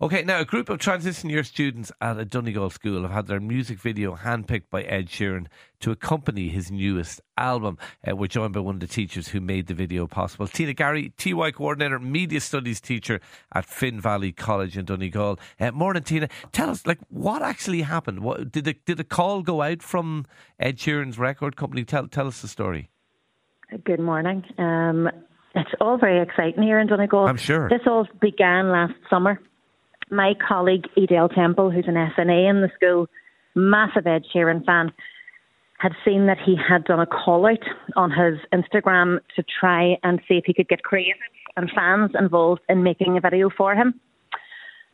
Okay, now a group of transition year students at a Donegal school have had their music video handpicked by Ed Sheeran to accompany his newest album. Uh, we're joined by one of the teachers who made the video possible. Tina Garry, TY coordinator, media studies teacher at Finn Valley College in Donegal. Uh, morning, Tina. Tell us, like, what actually happened? What, did the did the call go out from Ed Sheeran's record company? Tell tell us the story. Good morning. Um, it's all very exciting here in Donegal. I'm sure. This all began last summer my colleague Edel Temple, who's an SNA in the school, massive Ed Sheeran fan, had seen that he had done a call out on his Instagram to try and see if he could get creative and fans involved in making a video for him.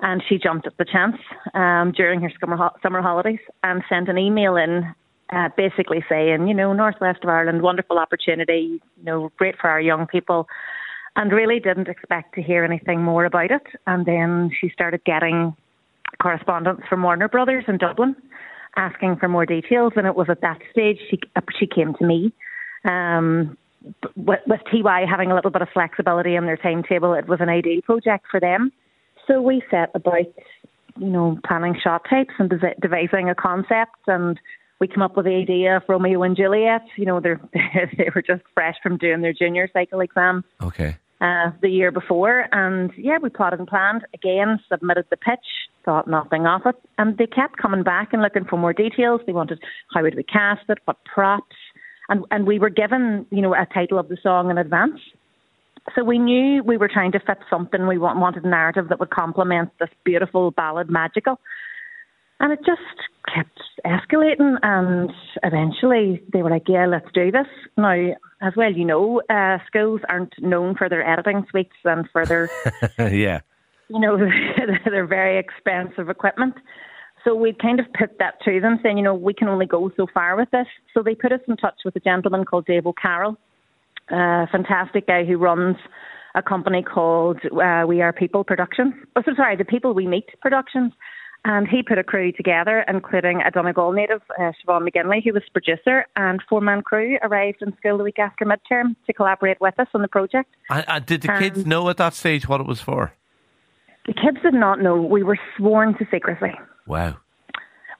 And she jumped at the chance um, during her summer, ho- summer holidays and sent an email in uh, basically saying, you know, Northwest of Ireland, wonderful opportunity, you know, great for our young people and really didn't expect to hear anything more about it. And then she started getting correspondence from Warner Brothers in Dublin asking for more details. And it was at that stage she she came to me. Um, with, with TY having a little bit of flexibility in their timetable, it was an ideal project for them. So we set about, you know, planning shot types and devising a concept and we came up with the idea of Romeo and Juliet. You know, they they were just fresh from doing their junior cycle exam. Okay uh, the year before. And yeah, we plotted and planned again, submitted the pitch, thought nothing of it. And they kept coming back and looking for more details. They wanted how would we cast it, what props. And, and we were given, you know, a title of the song in advance. So we knew we were trying to fit something. We wanted a narrative that would complement this beautiful ballad, Magical. And it just kept escalating, and eventually they were like, "Yeah, let's do this." Now, as well, you know, uh, schools aren't known for their editing suites and for their, yeah, you know, they're very expensive equipment. So we kind of put that to them, saying, you know, we can only go so far with this. So they put us in touch with a gentleman called Dave O'Carroll, a fantastic guy who runs a company called uh, We Are People Productions. Oh, so sorry, the People We Meet Productions. And he put a crew together, including a Donegal native, uh, Siobhan McGinley, who was producer, and four man crew arrived in school the week after midterm to collaborate with us on the project. And, and did the um, kids know at that stage what it was for? The kids did not know. We were sworn to secrecy. Wow.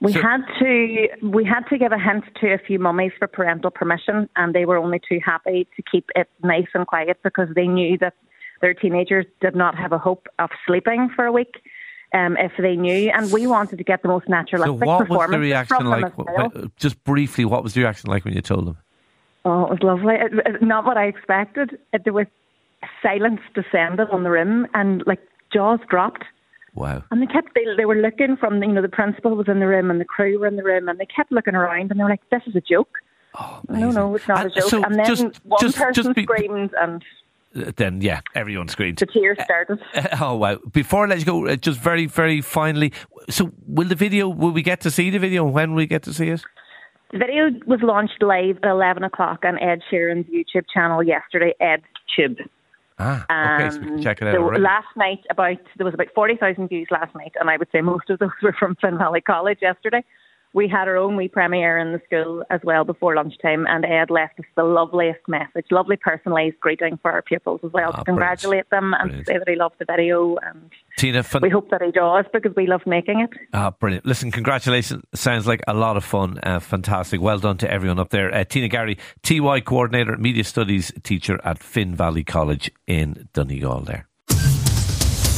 We so, had to we had to give a hint to a few mummies for parental permission, and they were only too happy to keep it nice and quiet because they knew that their teenagers did not have a hope of sleeping for a week um, if they knew. And we wanted to get the most naturalistic so what was the reaction like? Well. Just briefly, what was the reaction like when you told them? Oh, it was lovely. It, it, not what I expected. It, there was silence descended on the room, and like jaws dropped. Wow. And they kept they, they were looking from you know the principal was in the room and the crew were in the room and they kept looking around and they were like, "This is a joke." Oh, no, no, it's not and a joke. So and then just, one just, person just be, screamed and then yeah, everyone screamed. The tears started. Uh, oh wow! Before I let you go, uh, just very, very finally. So, will the video? Will we get to see the video? When will we get to see it? The video was launched live at eleven o'clock on Ed Sheeran's YouTube channel yesterday. Ed Tube. Ah, okay, so we can check it out. So last night, about there was about forty thousand views last night, and I would say most of those were from Finn Valley College yesterday we had our own wee premiere in the school as well before lunchtime, and Ed left us the loveliest message, lovely personalised greeting for our pupils as well oh, to congratulate brilliant. them and brilliant. say that he loved the video. And Tina, fun- we hope that he does because we love making it. Ah, brilliant! Listen, congratulations. Sounds like a lot of fun. Uh, fantastic. Well done to everyone up there. Uh, Tina Garry, TY coordinator, media studies teacher at Finn Valley College in Donegal. There.